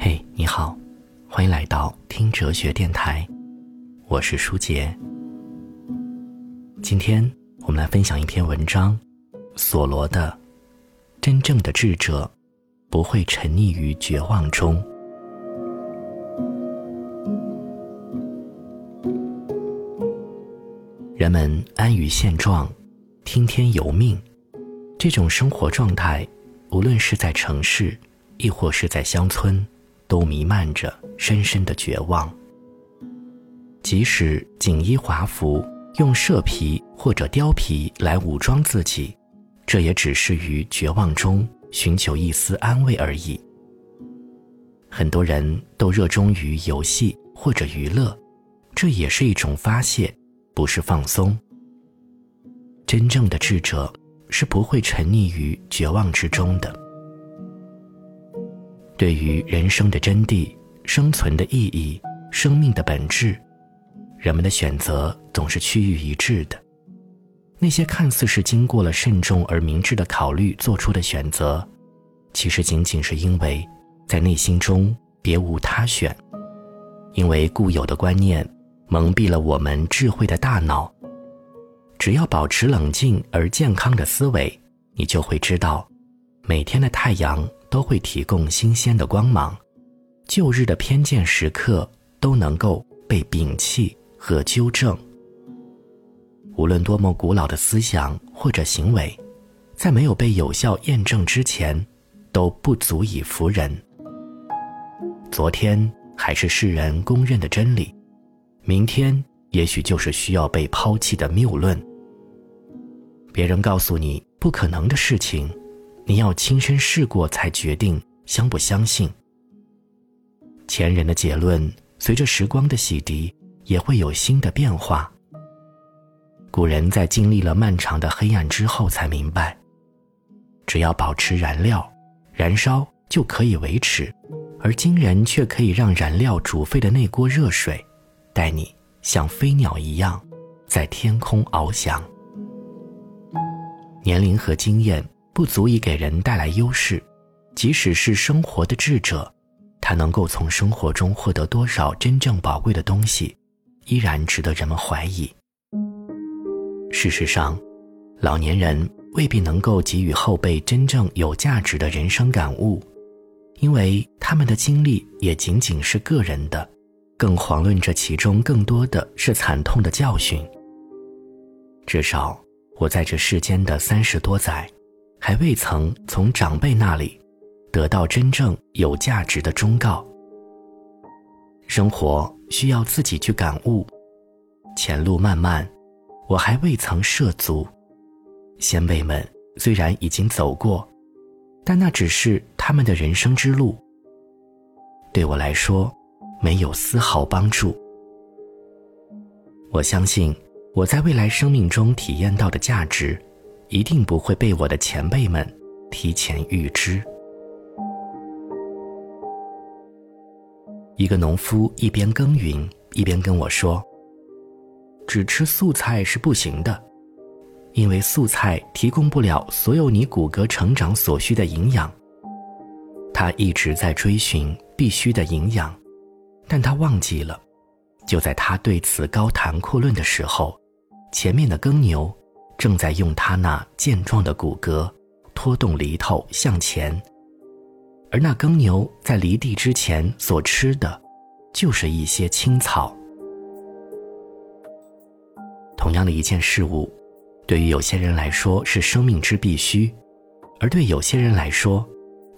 嘿，你好，欢迎来到听哲学电台，我是舒杰。今天我们来分享一篇文章，索罗的《真正的智者不会沉溺于绝望中》。人们安于现状，听天由命，这种生活状态，无论是在城市。亦或是在乡村，都弥漫着深深的绝望。即使锦衣华服，用蛇皮或者貂皮来武装自己，这也只是于绝望中寻求一丝安慰而已。很多人都热衷于游戏或者娱乐，这也是一种发泄，不是放松。真正的智者是不会沉溺于绝望之中的。对于人生的真谛、生存的意义、生命的本质，人们的选择总是趋于一致的。那些看似是经过了慎重而明智的考虑做出的选择，其实仅仅是因为在内心中别无他选，因为固有的观念蒙蔽了我们智慧的大脑。只要保持冷静而健康的思维，你就会知道，每天的太阳。都会提供新鲜的光芒，旧日的偏见时刻都能够被摒弃和纠正。无论多么古老的思想或者行为，在没有被有效验证之前，都不足以服人。昨天还是世人公认的真理，明天也许就是需要被抛弃的谬论。别人告诉你不可能的事情。你要亲身试过才决定相不相信。前人的结论随着时光的洗涤也会有新的变化。古人在经历了漫长的黑暗之后才明白，只要保持燃料，燃烧就可以维持，而今人却可以让燃料煮沸的那锅热水，带你像飞鸟一样在天空翱翔。年龄和经验。不足以给人带来优势，即使是生活的智者，他能够从生活中获得多少真正宝贵的东西，依然值得人们怀疑。事实上，老年人未必能够给予后辈真正有价值的人生感悟，因为他们的经历也仅仅是个人的，更遑论这其中更多的是惨痛的教训。至少，我在这世间的三十多载。还未曾从长辈那里得到真正有价值的忠告。生活需要自己去感悟，前路漫漫，我还未曾涉足。先辈们虽然已经走过，但那只是他们的人生之路，对我来说没有丝毫帮助。我相信我在未来生命中体验到的价值。一定不会被我的前辈们提前预知。一个农夫一边耕耘一边跟我说：“只吃素菜是不行的，因为素菜提供不了所有你骨骼成长所需的营养。”他一直在追寻必须的营养，但他忘记了，就在他对此高谈阔论的时候，前面的耕牛。正在用他那健壮的骨骼拖动犁头向前，而那耕牛在犁地之前所吃的，就是一些青草。同样的一件事物，对于有些人来说是生命之必须，而对有些人来说，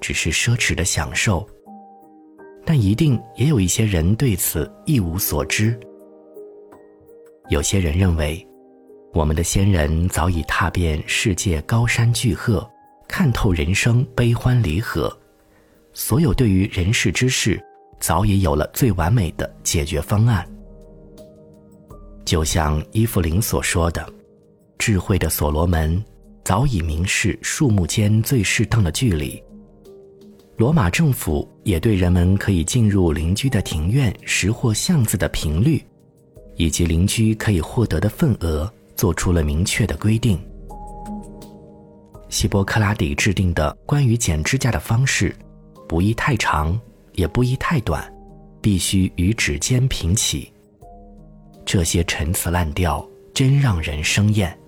只是奢侈的享受。但一定也有一些人对此一无所知。有些人认为。我们的先人早已踏遍世界高山巨壑，看透人生悲欢离合，所有对于人世之事，早已有了最完美的解决方案。就像伊芙琳所说的：“智慧的所罗门早已明示树木间最适当的距离。”罗马政府也对人们可以进入邻居的庭院拾获橡子的频率，以及邻居可以获得的份额。做出了明确的规定。希波克拉底制定的关于剪指甲的方式，不宜太长，也不宜太短，必须与指尖平齐。这些陈词滥调真让人生厌，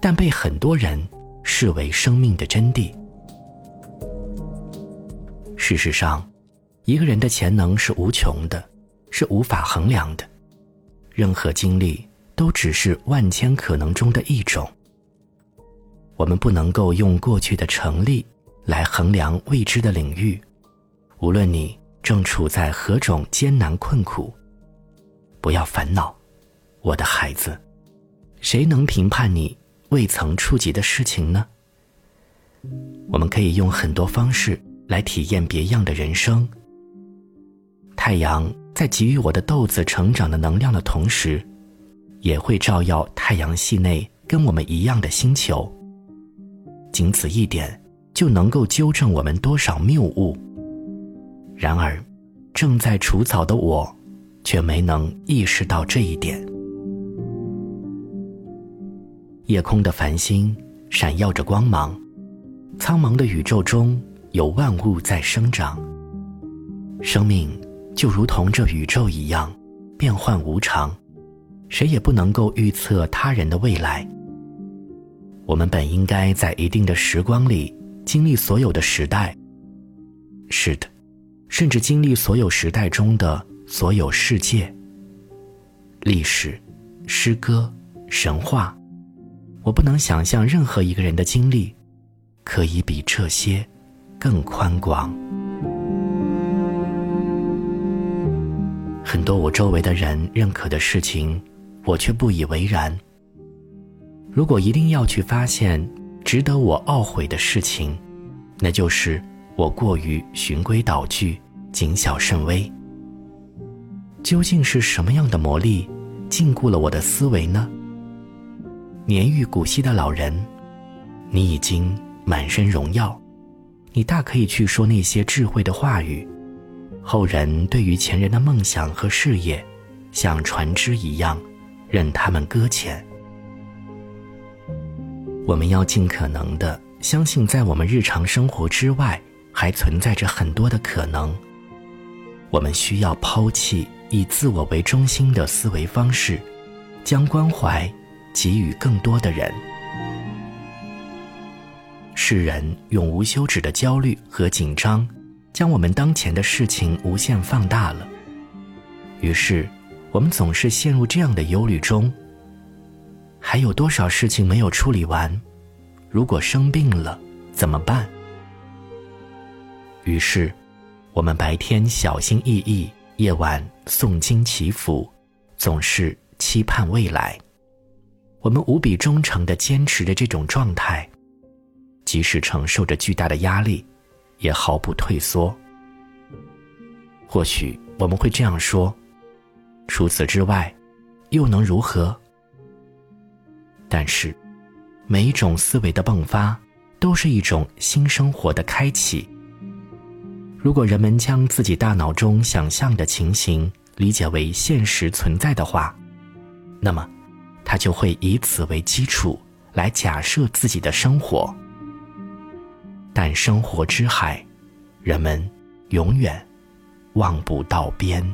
但被很多人视为生命的真谛。事实上，一个人的潜能是无穷的，是无法衡量的。任何经历都只是万千可能中的一种。我们不能够用过去的成立来衡量未知的领域。无论你正处在何种艰难困苦，不要烦恼，我的孩子。谁能评判你未曾触及的事情呢？我们可以用很多方式来体验别样的人生。太阳在给予我的豆子成长的能量的同时，也会照耀太阳系内跟我们一样的星球。仅此一点，就能够纠正我们多少谬误。然而，正在除草的我，却没能意识到这一点。夜空的繁星闪耀着光芒，苍茫的宇宙中有万物在生长。生命就如同这宇宙一样，变幻无常，谁也不能够预测他人的未来。我们本应该在一定的时光里经历所有的时代。是的，甚至经历所有时代中的所有世界。历史、诗歌、神话，我不能想象任何一个人的经历，可以比这些更宽广。很多我周围的人认可的事情，我却不以为然。如果一定要去发现值得我懊悔的事情，那就是我过于循规蹈矩、谨小慎微。究竟是什么样的魔力禁锢了我的思维呢？年逾古稀的老人，你已经满身荣耀，你大可以去说那些智慧的话语。后人对于前人的梦想和事业，像船只一样，任他们搁浅。我们要尽可能的相信，在我们日常生活之外，还存在着很多的可能。我们需要抛弃以自我为中心的思维方式，将关怀给予更多的人。世人用无休止的焦虑和紧张，将我们当前的事情无限放大了。于是，我们总是陷入这样的忧虑中。还有多少事情没有处理完？如果生病了怎么办？于是，我们白天小心翼翼，夜晚诵经祈福，总是期盼未来。我们无比忠诚的坚持着这种状态，即使承受着巨大的压力，也毫不退缩。或许我们会这样说：除此之外，又能如何？但是，每一种思维的迸发，都是一种新生活的开启。如果人们将自己大脑中想象的情形理解为现实存在的话，那么，他就会以此为基础来假设自己的生活。但生活之海，人们永远望不到边。